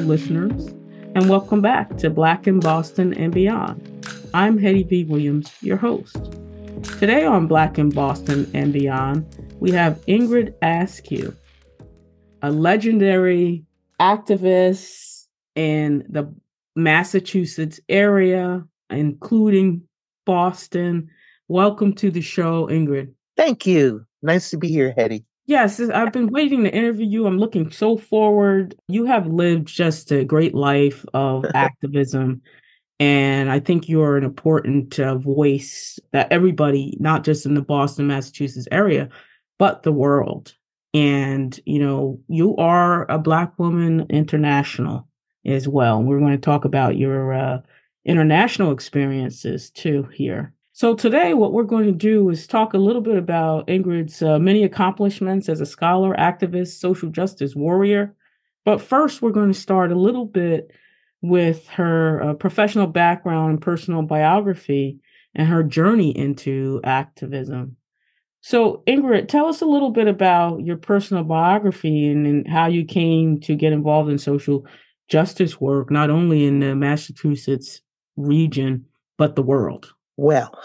Listeners, and welcome back to Black in Boston and Beyond. I'm Hettie V. Williams, your host. Today on Black in Boston and Beyond, we have Ingrid Askew, a legendary activist in the Massachusetts area, including Boston. Welcome to the show, Ingrid. Thank you. Nice to be here, Hettie. Yes, I've been waiting to interview you. I'm looking so forward. You have lived just a great life of activism. And I think you're an important uh, voice that everybody, not just in the Boston, Massachusetts area, but the world. And, you know, you are a Black woman international as well. We're going to talk about your uh, international experiences too here. So, today, what we're going to do is talk a little bit about Ingrid's uh, many accomplishments as a scholar, activist, social justice warrior. But first, we're going to start a little bit with her uh, professional background and personal biography and her journey into activism. So, Ingrid, tell us a little bit about your personal biography and, and how you came to get involved in social justice work, not only in the Massachusetts region, but the world. Well,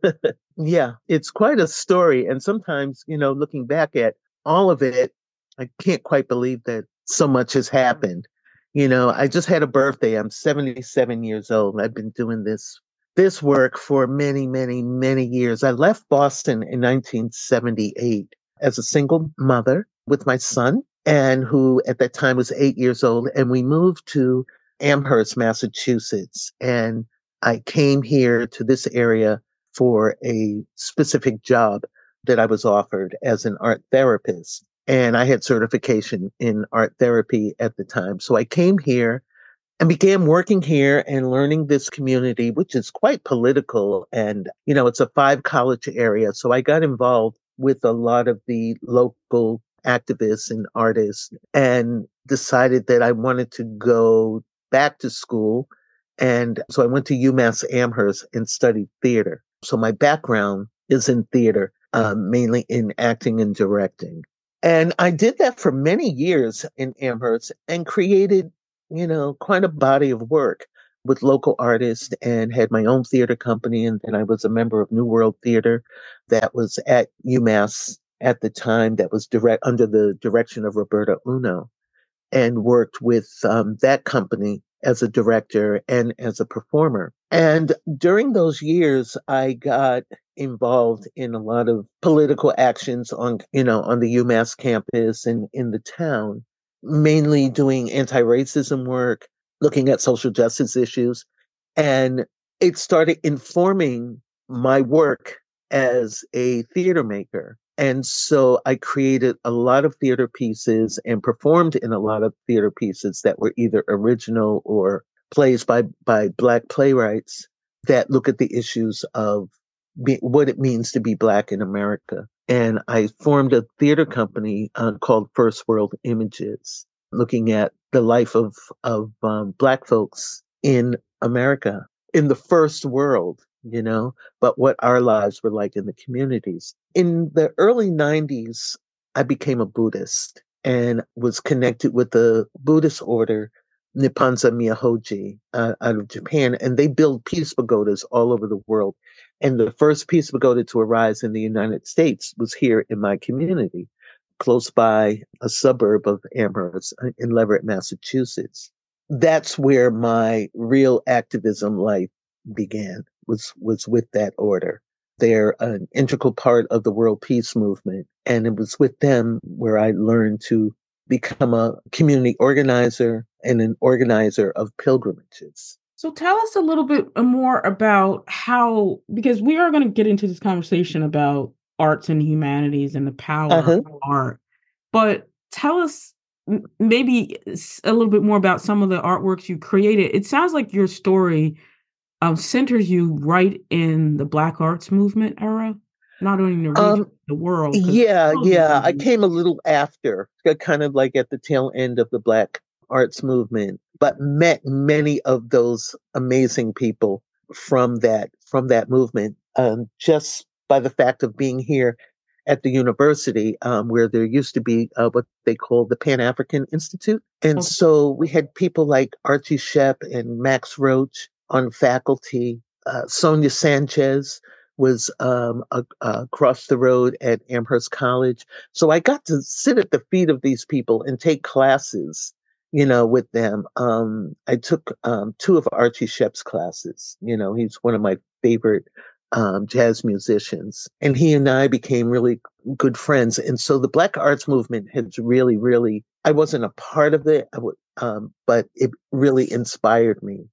yeah, it's quite a story. And sometimes, you know, looking back at all of it, I can't quite believe that so much has mm-hmm. happened. You know, I just had a birthday. I'm 77 years old. I've been doing this this work for many, many, many years. I left Boston in 1978 as a single mother with my son, and who at that time was eight years old. And we moved to Amherst, Massachusetts. And I came here to this area for a specific job that I was offered as an art therapist. And I had certification in art therapy at the time. So I came here and began working here and learning this community, which is quite political. And, you know, it's a five college area. So I got involved with a lot of the local activists and artists and decided that I wanted to go back to school and so I went to UMass Amherst and studied theater. So my background is in theater, um, mainly in acting and directing. And I did that for many years in Amherst and created, you know, quite a body of work with local artists and had my own theater company. And then I was a member of New World Theater that was at UMass at the time that was direct under the direction of Roberta Uno and worked with um, that company as a director and as a performer. And during those years, I got involved in a lot of political actions on, you know, on the UMass campus and in the town, mainly doing anti-racism work, looking at social justice issues. And it started informing my work as a theater maker. And so I created a lot of theater pieces and performed in a lot of theater pieces that were either original or plays by, by Black playwrights that look at the issues of be, what it means to be Black in America. And I formed a theater company uh, called First World Images, looking at the life of, of um, Black folks in America, in the first world you know, but what our lives were like in the communities. In the early 90s, I became a Buddhist and was connected with the Buddhist order Nipponzan Myohoji uh, out of Japan, and they build peace pagodas all over the world. And the first peace pagoda to arise in the United States was here in my community, close by a suburb of Amherst uh, in Leverett, Massachusetts. That's where my real activism life began was was with that order. They're an integral part of the world peace movement. And it was with them where I learned to become a community organizer and an organizer of pilgrimages. So tell us a little bit uh, more about how, because we are going to get into this conversation about arts and humanities and the power uh-huh. of art. But tell us maybe a little bit more about some of the artworks you created. It sounds like your story um, centers you right in the Black Arts Movement era, not only in the region, um, the world. Yeah, yeah. I came a little after, kind of like at the tail end of the Black Arts Movement, but met many of those amazing people from that from that movement um, just by the fact of being here at the university um, where there used to be uh, what they call the Pan African Institute. And okay. so we had people like Archie Shepp and Max Roach on faculty. Uh, Sonia Sanchez was um, across the road at Amherst College. So I got to sit at the feet of these people and take classes, you know, with them. Um, I took um, two of Archie Shepp's classes. You know, he's one of my favorite um, jazz musicians. And he and I became really good friends. And so the Black Arts Movement has really, really, I wasn't a part of it, um, but it really inspired me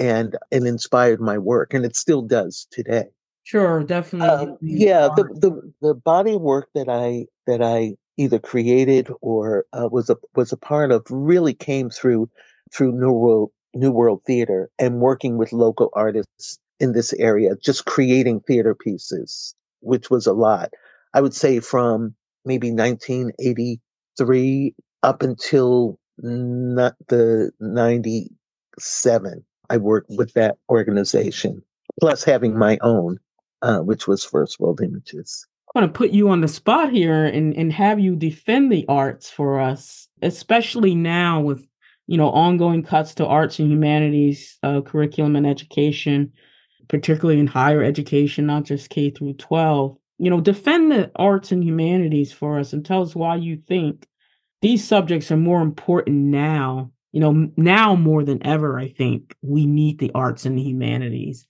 and it inspired my work. And it still does today. Sure, definitely. Um, yeah, the, the the body of work that I that I either created or uh, was a was a part of really came through through New World New World Theater and working with local artists in this area, just creating theater pieces, which was a lot. I would say from maybe 1983 up until not the 97, I worked with that organization, plus having my own, uh, which was First World Images. I want to put you on the spot here and, and have you defend the arts for us, especially now with you know ongoing cuts to arts and humanities uh, curriculum and education particularly in higher education, not just K through 12. You know, defend the arts and humanities for us and tell us why you think these subjects are more important now. You know, now more than ever, I think we need the arts and the humanities.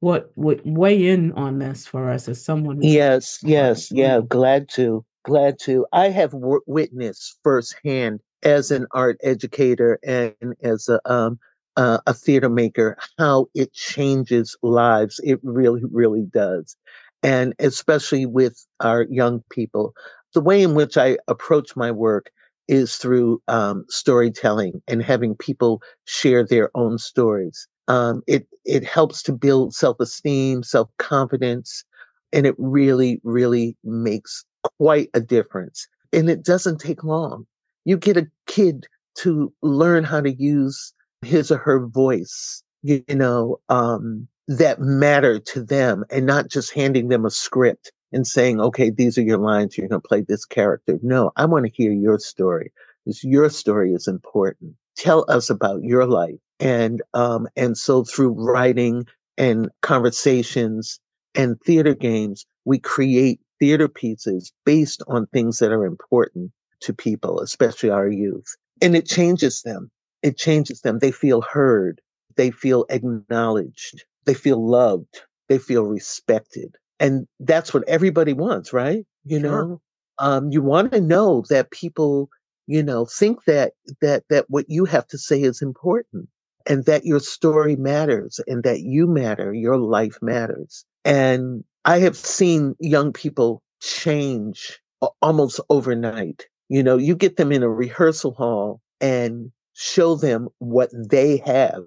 What would weigh in on this for us as someone? Yes, yes, yeah. Glad to, glad to. I have w- witnessed firsthand as an art educator and as a um, uh, a theater maker, how it changes lives. It really, really does. And especially with our young people, the way in which I approach my work is through um, storytelling and having people share their own stories. Um, it it helps to build self esteem, self confidence, and it really, really makes quite a difference. And it doesn't take long. You get a kid to learn how to use his or her voice, you know, um, that matter to them and not just handing them a script and saying, okay, these are your lines. You're going to play this character. No, I want to hear your story because your story is important. Tell us about your life. And, um, and so through writing and conversations and theater games, we create theater pieces based on things that are important to people, especially our youth. And it changes them it changes them. They feel heard. They feel acknowledged. They feel loved. They feel respected. And that's what everybody wants, right? You sure. know, um, you want to know that people, you know, think that, that, that what you have to say is important and that your story matters and that you matter, your life matters. And I have seen young people change almost overnight. You know, you get them in a rehearsal hall and show them what they have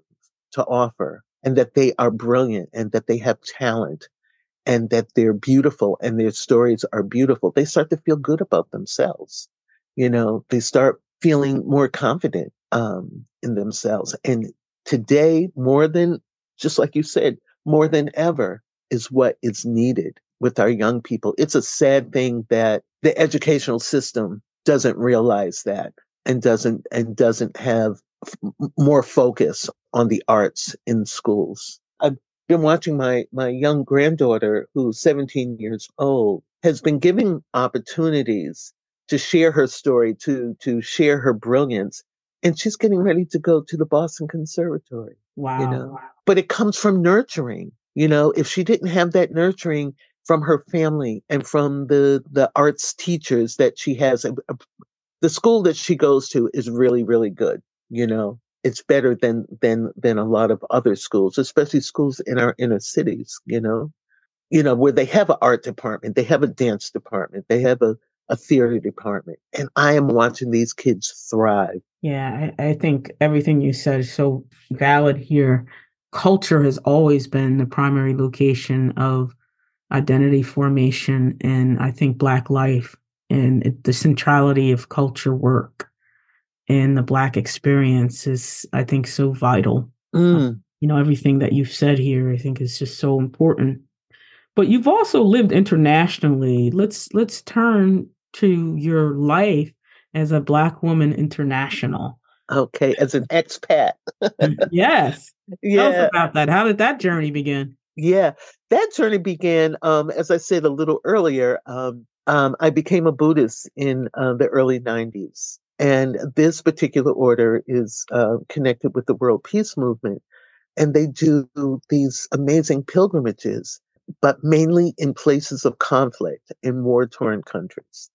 to offer and that they are brilliant and that they have talent and that they're beautiful and their stories are beautiful, they start to feel good about themselves. You know, they start feeling more confident um, in themselves. And today, more than, just like you said, more than ever is what is needed with our young people. It's a sad thing that the educational system doesn't realize that and doesn't and doesn't have f- more focus on the arts in schools. I've been watching my my young granddaughter who's 17 years old has been given opportunities to share her story to to share her brilliance and she's getting ready to go to the Boston Conservatory. Wow. You know? But it comes from nurturing. You know, if she didn't have that nurturing from her family and from the the arts teachers that she has the school that she goes to is really really good you know it's better than than than a lot of other schools especially schools in our inner cities you know? You know where they have an art department they have a dance department they have a, a theater department and i am watching these kids thrive. Yeah I, I think everything you said is so valid here. Culture has always been the primary location of identity formation and i think black life and the centrality of culture work and the black experience is i think so vital mm. you know everything that you've said here i think is just so important But you've also lived internationally. Let's let's turn to your life as a black woman international. Okay, as an expat. yes. Yeah. Tell us about that. How did that journey begin? Yeah, that journey began, um, as I said a little earlier. Um, um, I became a Buddhist in uh, the early 90s. And this particular order is uh, connected with the World Peace Movement. And they do these amazing pilgrimages, but mainly in places of conflict in war torn countries.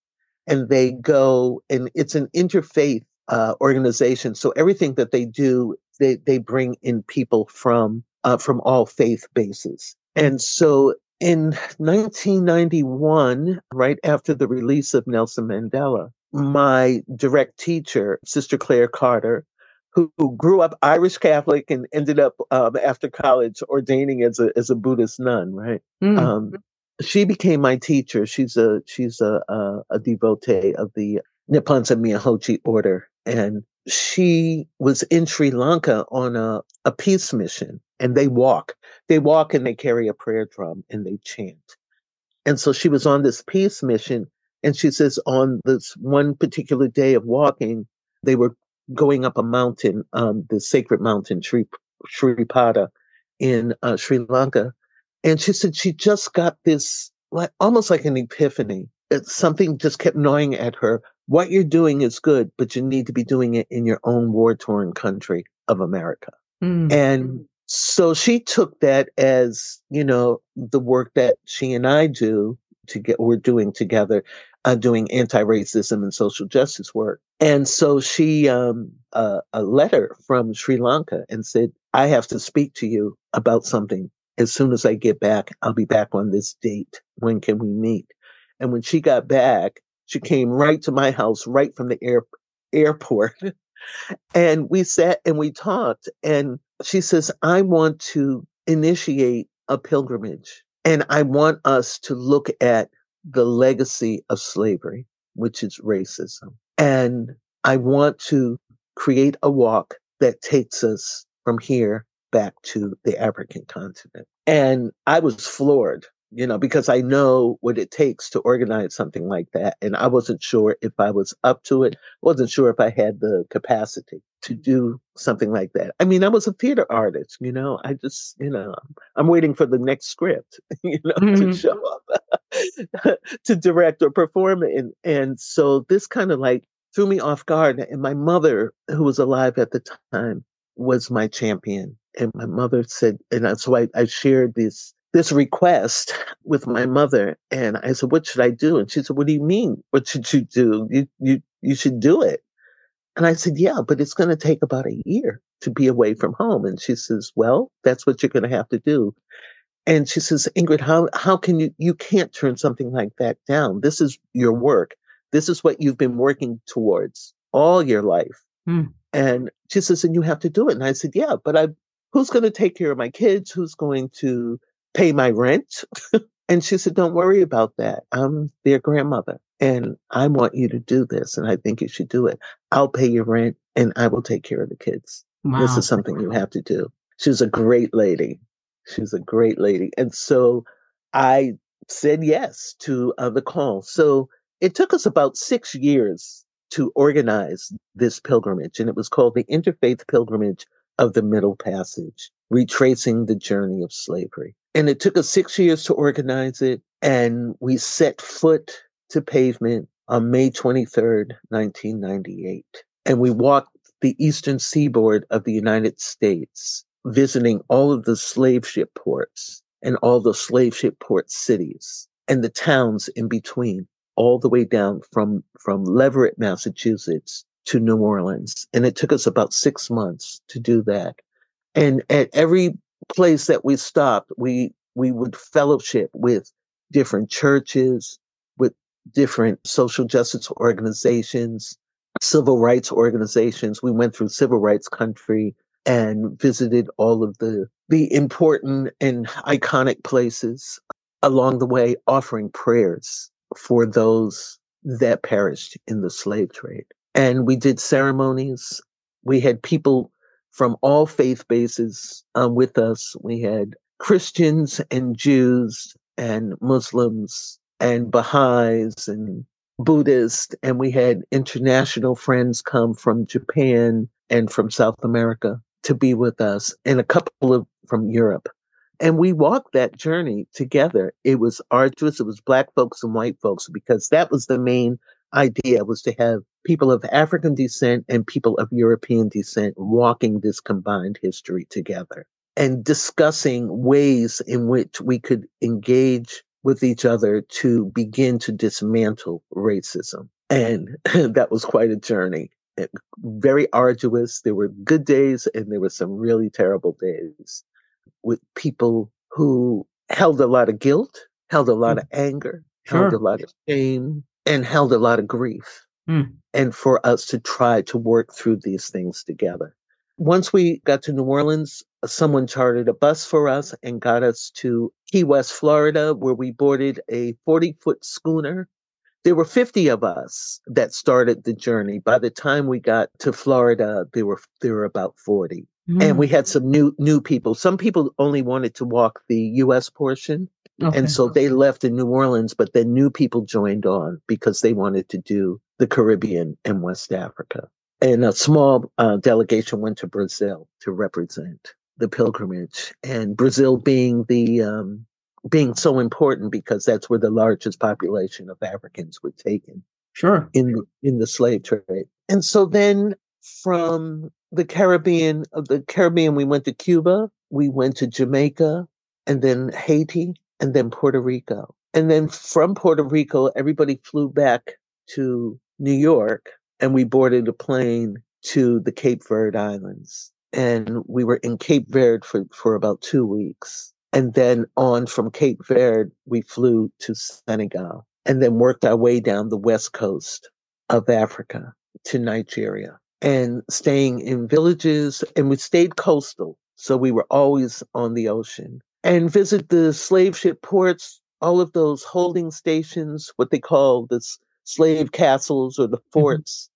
And they go, and it's an interfaith uh, organization. So everything that they do, they, they bring in people from uh, from all faith bases. And so in 1991, right after the release of Nelson Mandela, my direct teacher, Sister Clare Carter, who, who grew up Irish Catholic and ended up um, after college ordaining as a as a Buddhist nun, right? Mm. Um, she became my teacher. She's a she's a a, a devotee of the Nippon Myohoji order, and she was in Sri Lanka on a, a peace mission and they walk. They walk and they carry a prayer drum and they chant. And so she was on this peace mission. And she says on this one particular day of walking, they were going up a mountain, um, the sacred mountain, Sri, Pada in uh, Sri Lanka. And she said she just got this, like almost like an epiphany. It's something just kept gnawing at her what you're doing is good, but you need to be doing it in your own war torn country of America. Mm. And so she took that as, you know, the work that she and I do to get, we're doing together, uh, doing anti-racism and social justice work. And so she, um, uh, a letter from Sri Lanka and said, I have to speak to you about something. As soon as I get back, I'll be back on this date. When can we meet? And when she got back, she came right to my house, right from the air, airport. and we sat and we talked. And she says, I want to initiate a pilgrimage. And I want us to look at the legacy of slavery, which is racism. And I want to create a walk that takes us from here back to the African continent. And I was floored you know, because I know what it takes to organize something like that. And I wasn't sure if I was up to it, wasn't sure if I had the capacity to do something like that. I mean, I was a theater artist, you know, I just, you know, I'm waiting for the next script, you know, mm-hmm. to show up to direct or perform it. And, so this kind of like threw me off guard. And my mother, who was alive at the time, was my champion. And my mother said, and so I, I shared this this request with my mother and I said, what should I do? And she said, what do you mean? What should you do? You, you, you should do it. And I said, yeah, but it's going to take about a year to be away from home. And she says, well, that's what you're going to have to do. And she says, Ingrid, how, how can you, you can't turn something like that down. This is your work. This is what you've been working towards all your life. Hmm. And she says, and you have to do it. And I said, yeah, but I, who's going to take care of my kids? Who's going to pay my rent. and she said, Don't worry about that. I'm their grandmother and I want you to do this. And I think you should do it. I'll pay your rent and I will take care of the kids. Wow. This is something you have to do. She's a great lady. She was a great lady. And so I said yes to uh, the call. So it took us about six years to organize this pilgrimage, and it was called the Interfaith Pilgrimage of the Middle Passage, retracing the journey of slavery. And it took us six years to organize it. And we set foot to pavement on May 23rd, 1998. And we walked the eastern seaboard of the United States, visiting all of the slave ship ports and all the slave ship port cities and the towns in between, all the way down from, from Leverett, Massachusetts to New Orleans. And it took us about six months to do that. And at every place that we stopped, we we would fellowship with different churches, with different social justice organizations, civil rights organizations. We went through civil rights country and visited all of the the important and iconic places along the way, offering prayers for those that perished in the slave trade. And we did ceremonies. We had people from all faith bases um, with us. We had Christians and Jews, and Muslims and Baha'is and Buddhists. And we had international friends come from Japan and from South America to be with us, and a couple of from Europe. And we walked that journey together. It was arduous. It was black folks and white folks because that was the main idea was to have people of African descent and people of European descent walking this combined history together and discussing ways in which we could engage with each other to begin to dismantle racism. And that was quite a journey. Eh, very arduous. There were good days and there were some really terrible days with people who held a lot of guilt, held a lot mm. of anger, sure. held a lot of shame, and held a lot of grief. Mm. And for us to try to work through these things together. Once we got to New Orleans, someone chartered a bus for us and got us to Key West, Florida, where we boarded a 40 foot schooner. There were 50 of us that started the journey. By the time we got to Florida, there were there were about 40. Mm. And we had some new new people. Some people only wanted to walk the US portion. Okay. And so they left in New Orleans, but then new people joined on because they wanted to do the Caribbean and West Africa. And a small uh, delegation went to Brazil to represent the pilgrimage, and Brazil being the um, being so important because that's where the largest population of Africans were taken. Sure. In the, in the slave trade, and so then from the Caribbean, of the Caribbean, we went to Cuba, we went to Jamaica, and then Haiti, and then Puerto Rico. And then from Puerto Rico, everybody flew back to New York and we boarded a plane to the Cape Verde Islands. And we were in Cape Verde for, for about two weeks. And then on from Cape Verde, we flew to Senegal and then worked our way down the west coast of Africa to Nigeria and staying in villages. And we stayed coastal. So we were always on the ocean and visit the slave ship ports, all of those holding stations, what they call the slave castles or the mm-hmm. forts,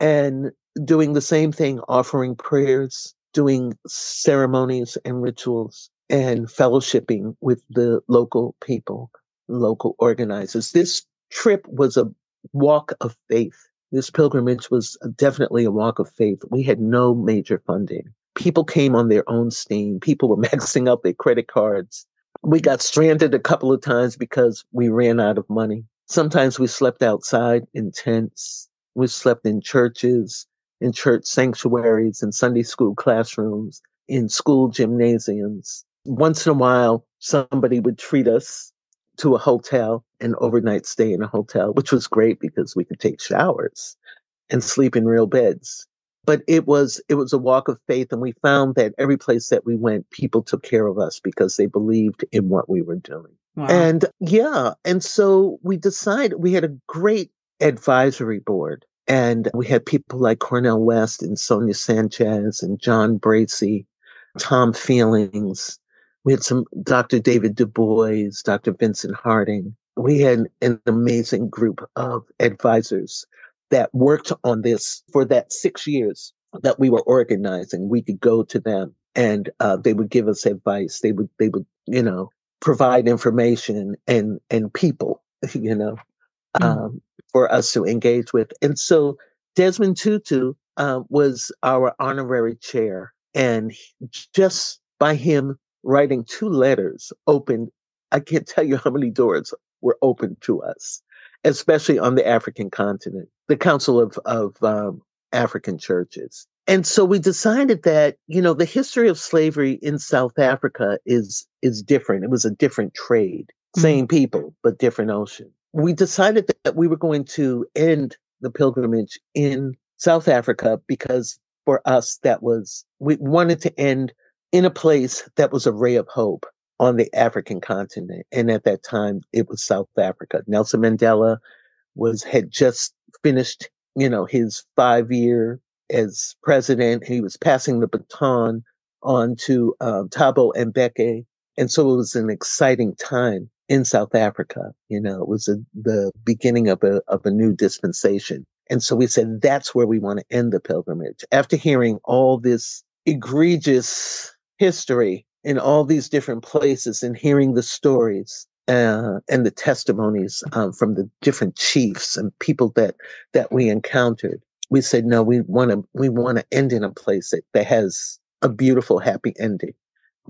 mm-hmm. and doing the same thing, offering prayers, doing ceremonies and rituals, and fellowshipping with the local people, local organizers. This trip was a walk of faith. This pilgrimage was definitely a walk of faith. We had no major funding people came on their own steam. People were maxing out their credit cards. We got stranded a couple of times because we ran out of money. Sometimes we slept outside in tents. We slept in churches, in church sanctuaries, in Sunday school classrooms, in school gymnasiums. Once in a while, somebody would treat us to a hotel, an overnight stay in a hotel, which was great because we could take showers and sleep in real beds but it was it was a walk of faith and we found that every place that we went people took care of us because they believed in what we were doing wow. and yeah and so we decided we had a great advisory board and we had people like cornel west and sonia sanchez and john bracey tom feelings we had some dr david du bois dr vincent harding we had an amazing group of advisors that worked on this for that six years that we were organizing. We could go to them and uh, they would give us advice. They would, they would, you know, provide information and, and people, you know, mm. um, for us to engage with. And so Desmond Tutu uh, was our honorary chair. And just by him writing two letters opened, I can't tell you how many doors were opened to us especially on the African continent, the Council of, of um, African Churches. And so we decided that, you know, the history of slavery in South Africa is, is different. It was a different trade, mm-hmm. same people, but different ocean. We decided that we were going to end the pilgrimage in South Africa because for us, that was, we wanted to end in a place that was a ray of hope on the African continent. And at that time, it was South Africa. Nelson Mandela was had just finished, you know, his five year as president. He was passing the baton on to um, Thabo Mbeki. And so it was an exciting time in South Africa. You know, it was a, the beginning of a, of a new dispensation. And so we said, that's where we want to end the pilgrimage. After hearing all this egregious history in all these different places and hearing the stories uh, and the testimonies um, from the different chiefs and people that that we encountered, we said no, we want to we want to end in a place that, that has a beautiful, happy ending.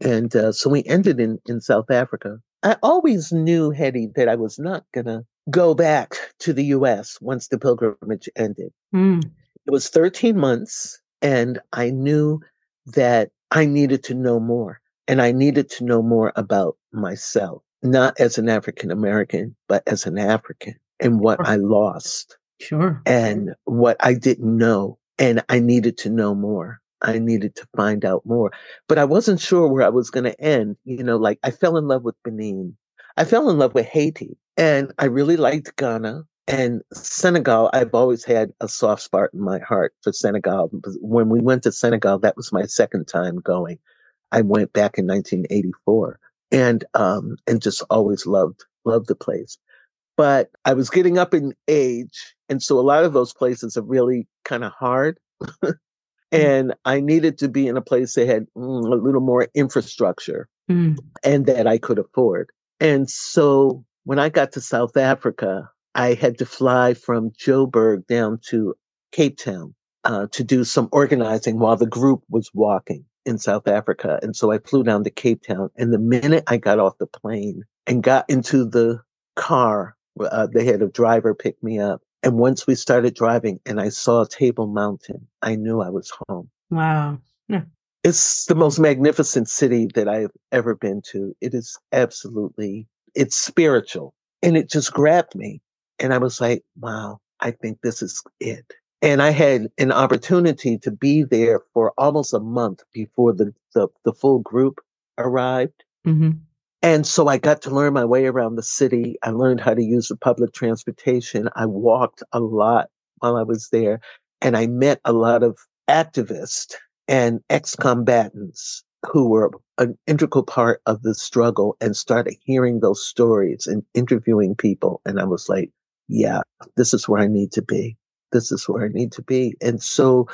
And uh, so we ended in in South Africa. I always knew, Hettie, that I was not gonna go back to the U.S. once the pilgrimage ended. Mm. It was 13 months, and I knew that I needed to know more, and I needed to know more about myself not as an African American, but as an African and what sure. I lost. Sure. And what I didn't know. And I needed to know more. I needed to find out more. But I wasn't sure where I was going to end. You know, like I fell in love with Benin. I fell in love with Haiti. And I really liked Ghana. And Senegal, I've always had a soft spot in my heart for Senegal. When we went to Senegal, that was my second time going. I went back in 1984 and um and just always loved loved the place but i was getting up in age and so a lot of those places are really kind of hard mm. and i needed to be in a place that had mm, a little more infrastructure mm. and that i could afford and so when i got to south africa i had to fly from joburg down to cape town uh, to do some organizing while the group was walking in South Africa. And so I flew down to Cape Town. And the minute I got off the plane and got into the car, uh, they had a driver pick me up. And once we started driving and I saw Table Mountain, I knew I was home. Wow. Yeah. It's the most magnificent city that I've ever been to. It is absolutely, it's spiritual. And it just grabbed me. And I was like, wow, I think this is it. And I had an opportunity to be there for almost a month before the, the, the full group arrived. Mm-hmm. And so I got to learn my way around the city. I learned how to use the public transportation. I walked a lot while I was there and I met a lot of activists and ex-combatants who were an integral part of the struggle and started hearing those stories and interviewing people. And I was like, yeah, this is where I need to be this is where I need to be. And so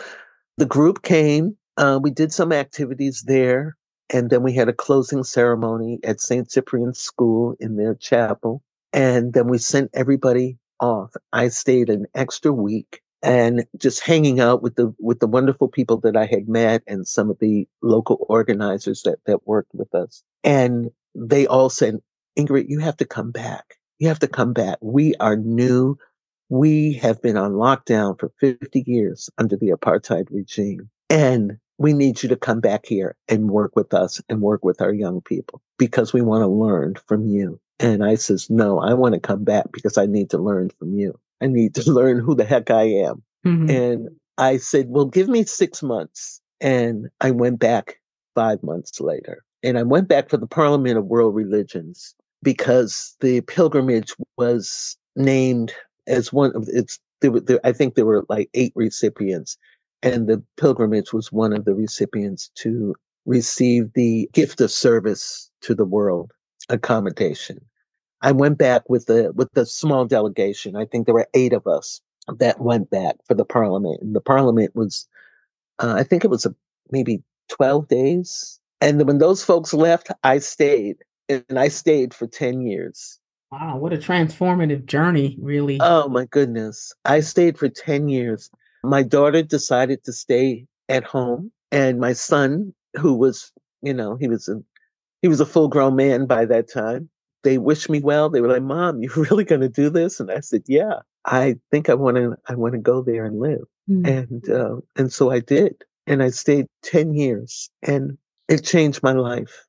the group came. Uh, we did some activities there. And then we had a closing ceremony at St. Cyprian's School in their chapel. And then we sent everybody off. I stayed an extra week and just hanging out with the with the wonderful people that I had met and some of the local organizers that that worked with us. And they all said, Ingrid, you have to come back. You have to come back. We are new we have been on lockdown for 50 years under the apartheid regime. And we need you to come back here and work with us and work with our young people because we want to learn from you. And I says, no, I want to come back because I need to learn from you. I need to learn who the heck I am. Mm-hmm. And I said, well, give me six months. And I went back five months later. And I went back for the Parliament of World Religions because the pilgrimage was named as one of its there were there, I think there were like eight recipients, and the pilgrimage was one of the recipients to receive the gift of service to the world accommodation. I went back with the with the small delegation. I think there were eight of us that went back for the parliament, and the parliament was, uh, I think it was a, maybe twelve days. And when those folks left, I stayed, and I stayed for ten years. Wow, what a transformative journey, really. Oh my goodness. I stayed for 10 years. My daughter decided to stay at home and my son who was, you know, he was a he was a full-grown man by that time. They wished me well. They were like, "Mom, you really going to do this?" And I said, "Yeah. I think I want to I want to go there and live." Mm-hmm. And uh, and so I did. And I stayed 10 years and it changed my life.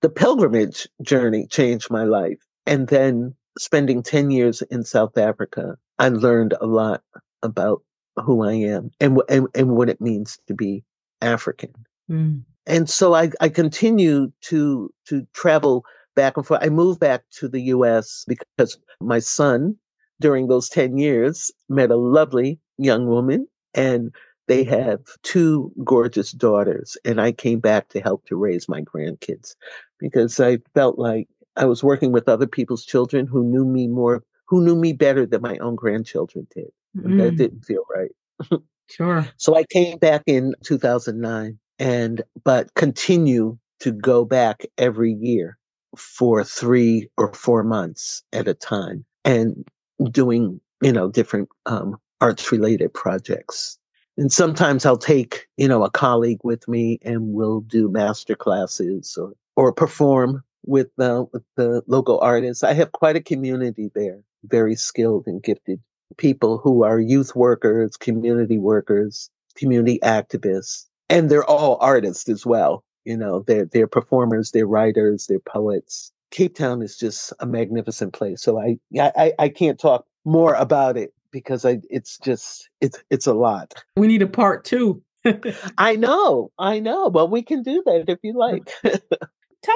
The pilgrimage journey changed my life and then spending 10 years in South Africa, I learned a lot about who I am and, and, and what it means to be African. Mm. And so I, I continue to, to travel back and forth. I moved back to the US because my son, during those 10 years, met a lovely young woman and they have two gorgeous daughters. And I came back to help to raise my grandkids because I felt like I was working with other people's children who knew me more, who knew me better than my own grandchildren did. Mm. That didn't feel right. sure. So I came back in 2009 and, but continue to go back every year for three or four months at a time and doing, you know, different um, arts related projects. And sometimes I'll take, you know, a colleague with me and we'll do master classes or, or perform with the, with the local artists. I have quite a community there, very skilled and gifted people who are youth workers, community workers, community activists, and they're all artists as well. You know, they're they're performers, they're writers, they're poets. Cape Town is just a magnificent place. So I I I can't talk more about it because I it's just it's it's a lot. We need a part two. I know, I know. Well, we can do that if you like. Tell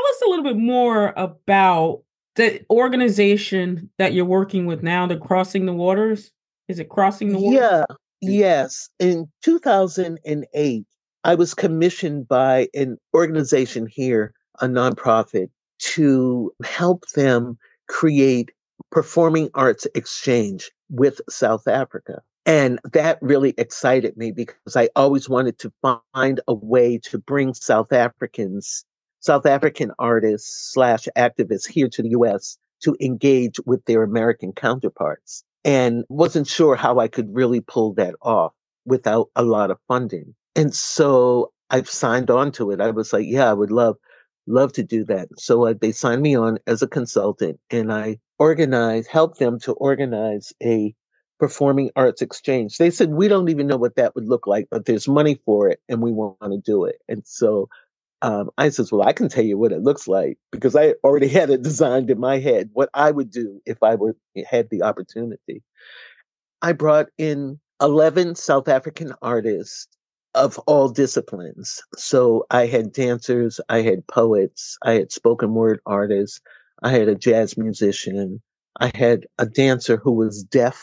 us a little bit more about the organization that you're working with now, the Crossing the Waters. Is it Crossing the Waters? Yeah. Yes. In 2008, I was commissioned by an organization here, a nonprofit, to help them create performing arts exchange with South Africa. And that really excited me because I always wanted to find a way to bring South Africans, South African artists slash activists here to the US to engage with their American counterparts and wasn't sure how I could really pull that off without a lot of funding. And so I've signed on to it. I was like, yeah, I would love, love to do that. So uh, they signed me on as a consultant and I organized, help them to organize a performing arts exchange. They said, we don't even know what that would look like, but there's money for it and we want to do it. And so um, I says, well, I can tell you what it looks like because I already had it designed in my head, what I would do if I were had the opportunity. I brought in 11 South African artists of all disciplines. So I had dancers, I had poets, I had spoken word artists, I had a jazz musician, I had a dancer who was deaf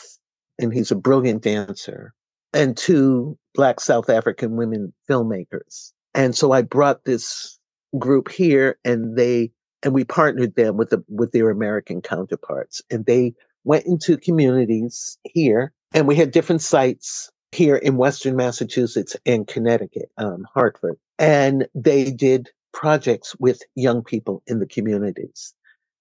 and he's a brilliant dancer, and two Black South African women filmmakers. And so I brought this group here and they, and we partnered them with the, with their American counterparts and they went into communities here and we had different sites here in Western Massachusetts and Connecticut, um, Hartford. And they did projects with young people in the communities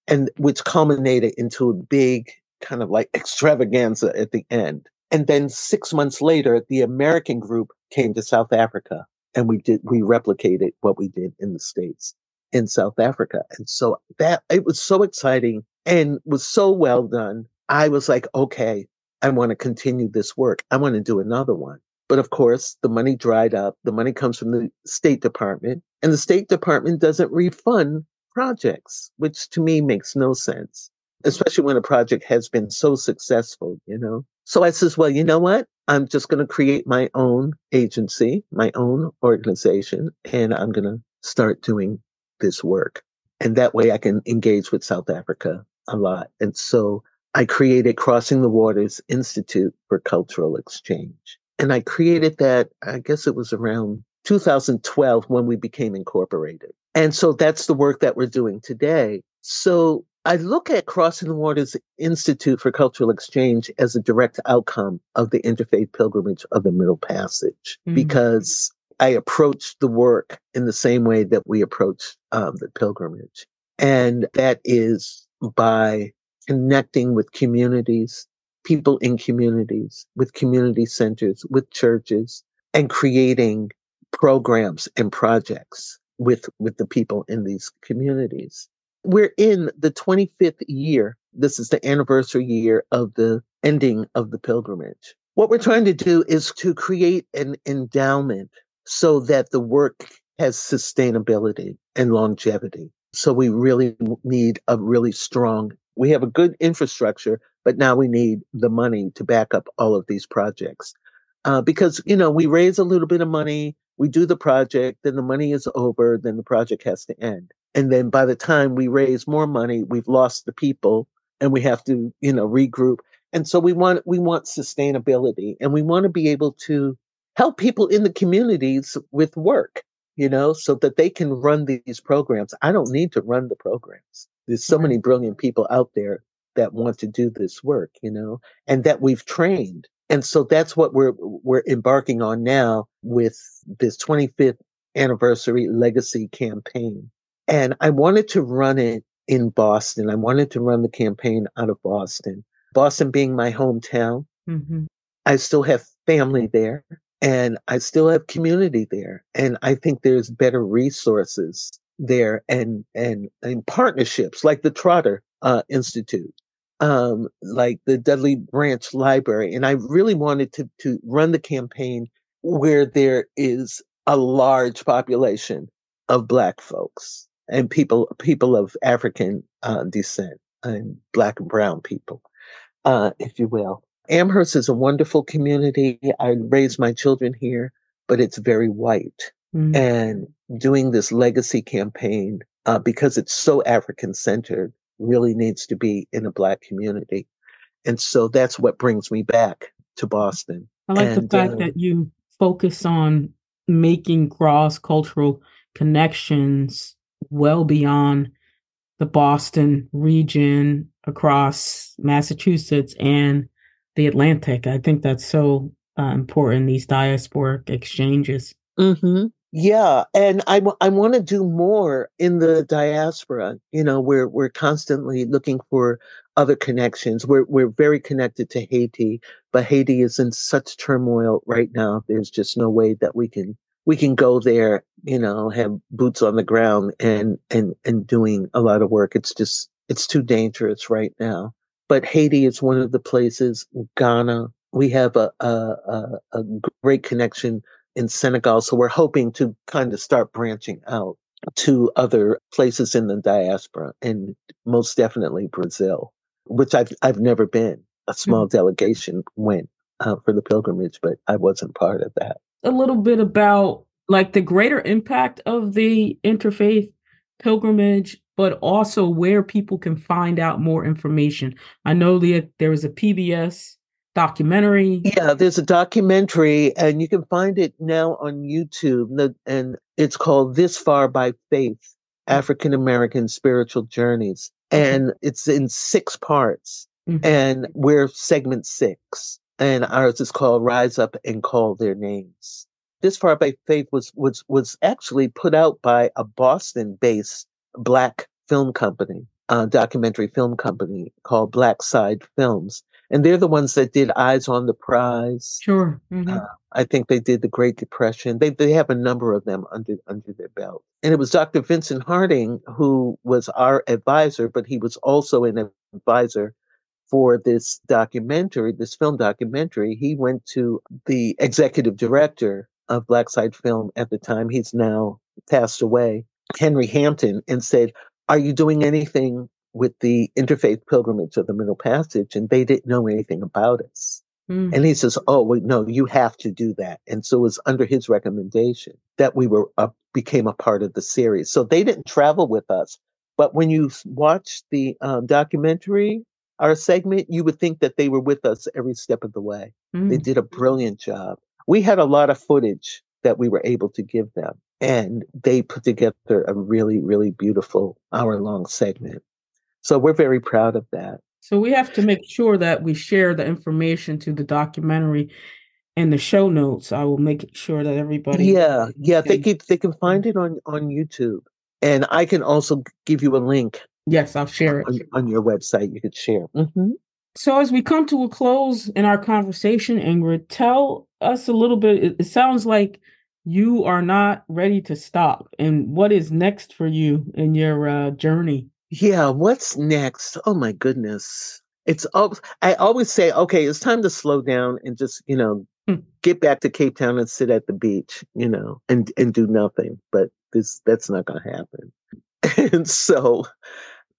and which culminated into a big kind of like extravaganza at the end. And then six months later, the American group came to South Africa and we did we replicated what we did in the states in South Africa. And so that it was so exciting and was so well done. I was like, okay, I want to continue this work. I want to do another one. But of course, the money dried up. The money comes from the State Department, and the State Department doesn't refund projects, which to me makes no sense, especially when a project has been so successful, you know? So I says, well, you know what? I'm just going to create my own agency, my own organization, and I'm going to start doing this work. And that way I can engage with South Africa a lot. And so I created Crossing the Waters Institute for Cultural Exchange. And I created that, I guess it was around 2012 when we became incorporated. And so that's the work that we're doing today. So I look at Crossing the Waters Institute for Cultural Exchange as a direct outcome of the interfaith pilgrimage of the Middle Passage mm-hmm. because I approach the work in the same way that we approach um, the pilgrimage. And that is by connecting with communities, people in communities, with community centers, with churches, and creating programs and projects with, with the people in these communities we're in the 25th year. This is the anniversary year of the ending of the pilgrimage. What we're trying to do is to create an endowment so that the work has sustainability and longevity. So we really need a really strong, we have a good infrastructure, but now we need the money to back up all of these projects. Uh, because, you know, we raise a little bit of money, we do the project, then the money is over, then the project has to end. And then by the time we raise more money, we've lost the people and we have to, you know, regroup. And so we want we want sustainability and we want to be able to help people in the communities with work, you know, so that they can run these programs. I don't need to run the programs. There's so many brilliant people out there that want to do this work, you know, and that we've trained. And so that's what we're we're embarking on now with this 25th anniversary legacy campaign and I wanted to run it in Boston. I wanted to run the campaign out of Boston. Boston being my hometown, mm-hmm. I still have family there and I still have community there. And I think there's better resources there and and and partnerships like the Trotter uh, Institute, um, like the Dudley Branch Library. And I really wanted to to run the campaign where there is a large population of black folks and people people of African uh, descent and black and brown people, uh, if you will. Amherst is a wonderful community. I raised my children here, but it's very white. Mm-hmm. And doing this legacy campaign, uh, because it's so African centered, really needs to be in a Black community. And so that's what brings me back to Boston. I like and, the fact uh, that you focus on making cross cultural connections well beyond the Boston region across Massachusetts and the Atlantic. I think that's so uh, important, these diasporic exchanges. Mm-hmm. Yeah, and I, w- I want to do more in the diaspora. You know, we're we're constantly looking for other connections. We're we're very connected to Haiti, but Haiti is in such turmoil right now. There's just no way that we can we can go there. You know, have boots on the ground and and and doing a lot of work. It's just it's too dangerous right now but Haiti is one of the places. Ghana, we have a, a, a, a great connection in Senegal, so we're hoping to kind of start branching out to other places in the diaspora, and most definitely Brazil, which I've I've never been. A small mm-hmm. delegation went uh, for the pilgrimage, but I wasn't part of that. A little bit about like the greater impact of the interfaith pilgrimage but also where people can find out more information. I know that there is a PBS documentary. Yeah, there's a documentary, and you can find it now on YouTube, and it's called This Far by Faith African American Spiritual Journeys. And it's in six parts, mm-hmm. and we're segment six. And ours is called Rise Up and Call Their Names. This Far by Faith was was was actually put out by a Boston based black film company, uh, documentary film company called Blackside Films. And they're the ones that did Eyes on the Prize. Sure. Mm-hmm. Uh, I think they did the Great Depression. They they have a number of them under under their belt. And it was Dr. Vincent Harding who was our advisor, but he was also an advisor for this documentary, this film documentary. He went to the executive director of Blackside Film at the time. He's now passed away. Henry Hampton and said, Are you doing anything with the interfaith pilgrimage of the Middle Passage? And they didn't know anything about us. Mm. And he says, Oh, wait, no, you have to do that. And so it was under his recommendation that we were uh, became a part of the series. So they didn't travel with us. But when you watch the um, documentary, our segment, you would think that they were with us every step of the way. Mm. They did a brilliant job. We had a lot of footage that we were able to give them and they put together a really, really beautiful hour long segment. So we're very proud of that. So we have to make sure that we share the information to the documentary and the show notes. I will make sure that everybody. Yeah, yeah, can... they can they can find it on on YouTube, and I can also give you a link. Yes, I'll share it on, on your website. You could share. Mm-hmm. So as we come to a close in our conversation, Ingrid, tell us a little bit. It, it sounds like you are not ready to stop. And what is next for you in your uh, journey? Yeah, what's next? Oh my goodness. It's all, I always say, okay, it's time to slow down and just, you know, hmm. get back to Cape Town and sit at the beach, you know, and and do nothing. But this that's not going to happen. and so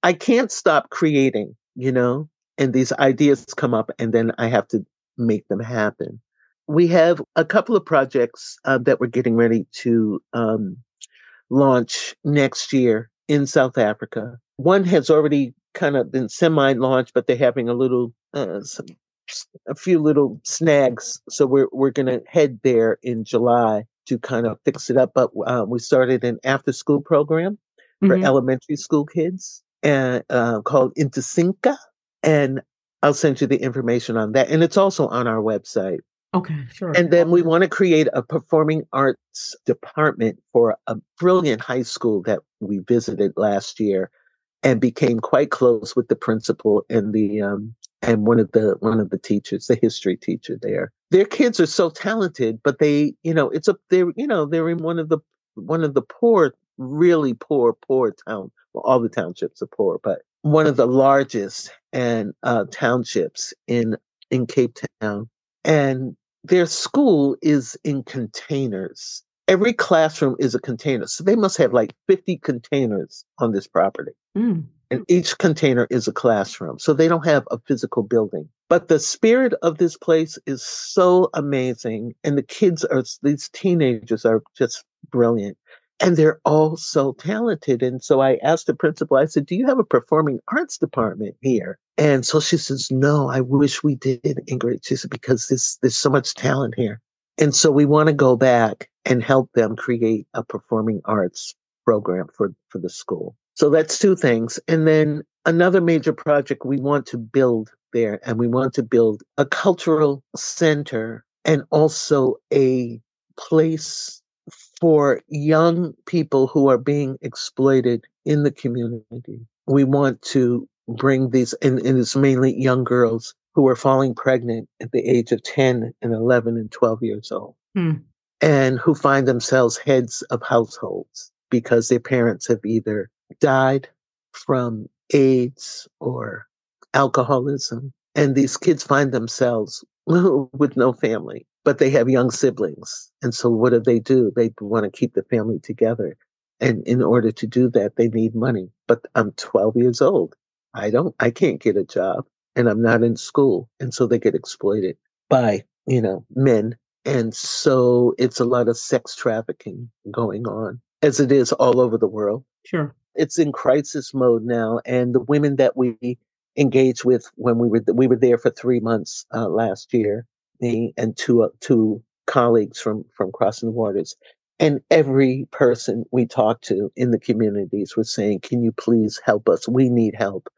I can't stop creating, you know, and these ideas come up and then I have to make them happen we have a couple of projects uh, that we're getting ready to um, launch next year in South Africa. One has already kind of been semi-launched, but they're having a little, uh, some, a few little snags. So we're we're going to head there in July to kind of fix it up. But uh, we started an after-school program for mm-hmm. elementary school kids and uh, called Intisinka, and I'll send you the information on that. And it's also on our website. Okay, sure. And then we want to create a performing arts department for a brilliant high school that we visited last year. And became quite close with the principal and the um, and one of the one of the teachers, the history teacher there. Their kids are so talented, but they, you know, it's a they're you know they're in one of the one of the poor, really poor, poor town. Well, all the townships are poor, but one of the largest and uh, townships in in Cape Town, and their school is in containers. Every classroom is a container, so they must have like fifty containers on this property. Mm and each container is a classroom. So they don't have a physical building. But the spirit of this place is so amazing. And the kids are, these teenagers are just brilliant. And they're all so talented. And so I asked the principal, I said, Do you have a performing arts department here? And so she says, No, I wish we did, Ingrid. She said, Because there's, there's so much talent here. And so we want to go back and help them create a performing arts program for, for the school. So that's two things. And then another major project we want to build there, and we want to build a cultural center and also a place for young people who are being exploited in the community. We want to bring these, and, and it's mainly young girls who are falling pregnant at the age of 10 and 11 and 12 years old, hmm. and who find themselves heads of households because their parents have either died from AIDS or alcoholism. And these kids find themselves with no family, but they have young siblings. And so what do they do? They want to keep the family together. And in order to do that, they need money. But I'm 12 years old. I don't, I can't get a job and I'm not in school. And so they get exploited by, you know, men. And so it's a lot of sex trafficking going on as it is all over the world. Sure it's in crisis mode now, and the women that we engaged with when we were we were there for three months uh, last year, me and two uh, two colleagues from from Crossing the Waters, and every person we talked to in the communities was saying, "Can you please help us? We need help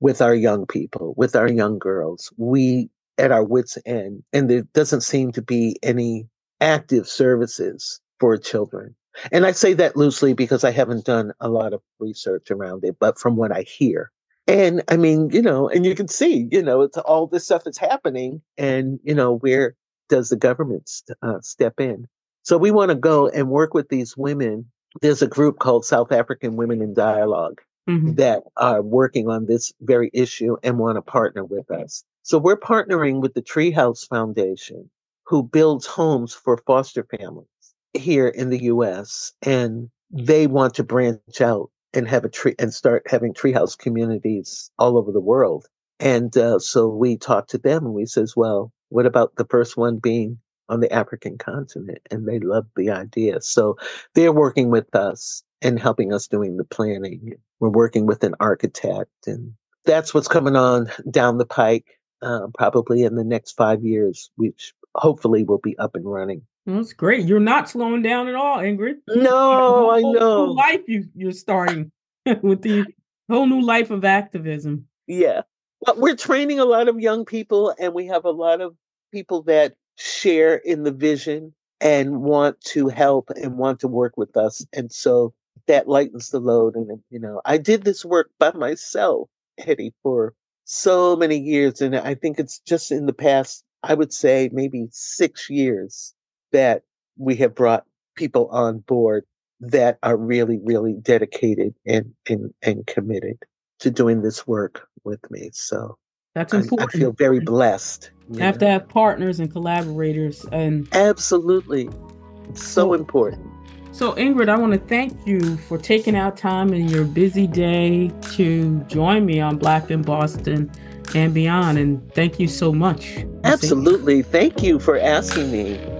with our young people, with our young girls. We at our wits' end, and there doesn't seem to be any active services for children." And I say that loosely because I haven't done a lot of research around it, but from what I hear. And I mean, you know, and you can see, you know, it's all this stuff is happening. And, you know, where does the government uh, step in? So we want to go and work with these women. There's a group called South African Women in Dialogue mm-hmm. that are working on this very issue and want to partner with us. So we're partnering with the Treehouse Foundation, who builds homes for foster families here in the US and they want to branch out and have a tree and start having treehouse communities all over the world. And uh, so we talked to them and we says, well, what about the first one being on the African continent? And they loved the idea. So they're working with us and helping us doing the planning. We're working with an architect and that's what's coming on down the pike, uh, probably in the next five years, which hopefully will be up and running. That's great. You're not slowing down at all, Ingrid. No, I know. life you you're starting with the whole new life of activism. Yeah. But we're training a lot of young people and we have a lot of people that share in the vision and want to help and want to work with us. And so that lightens the load. And, you know, I did this work by myself, Hettie, for so many years. And I think it's just in the past, I would say maybe six years that we have brought people on board that are really, really dedicated and, and, and committed to doing this work with me. So that's important. I, I feel very mm-hmm. blessed. You have know? to have partners and collaborators and absolutely it's so, so important. So Ingrid, I want to thank you for taking out time in your busy day to join me on Black in Boston and beyond. And thank you so much. Absolutely. Thank you for asking me.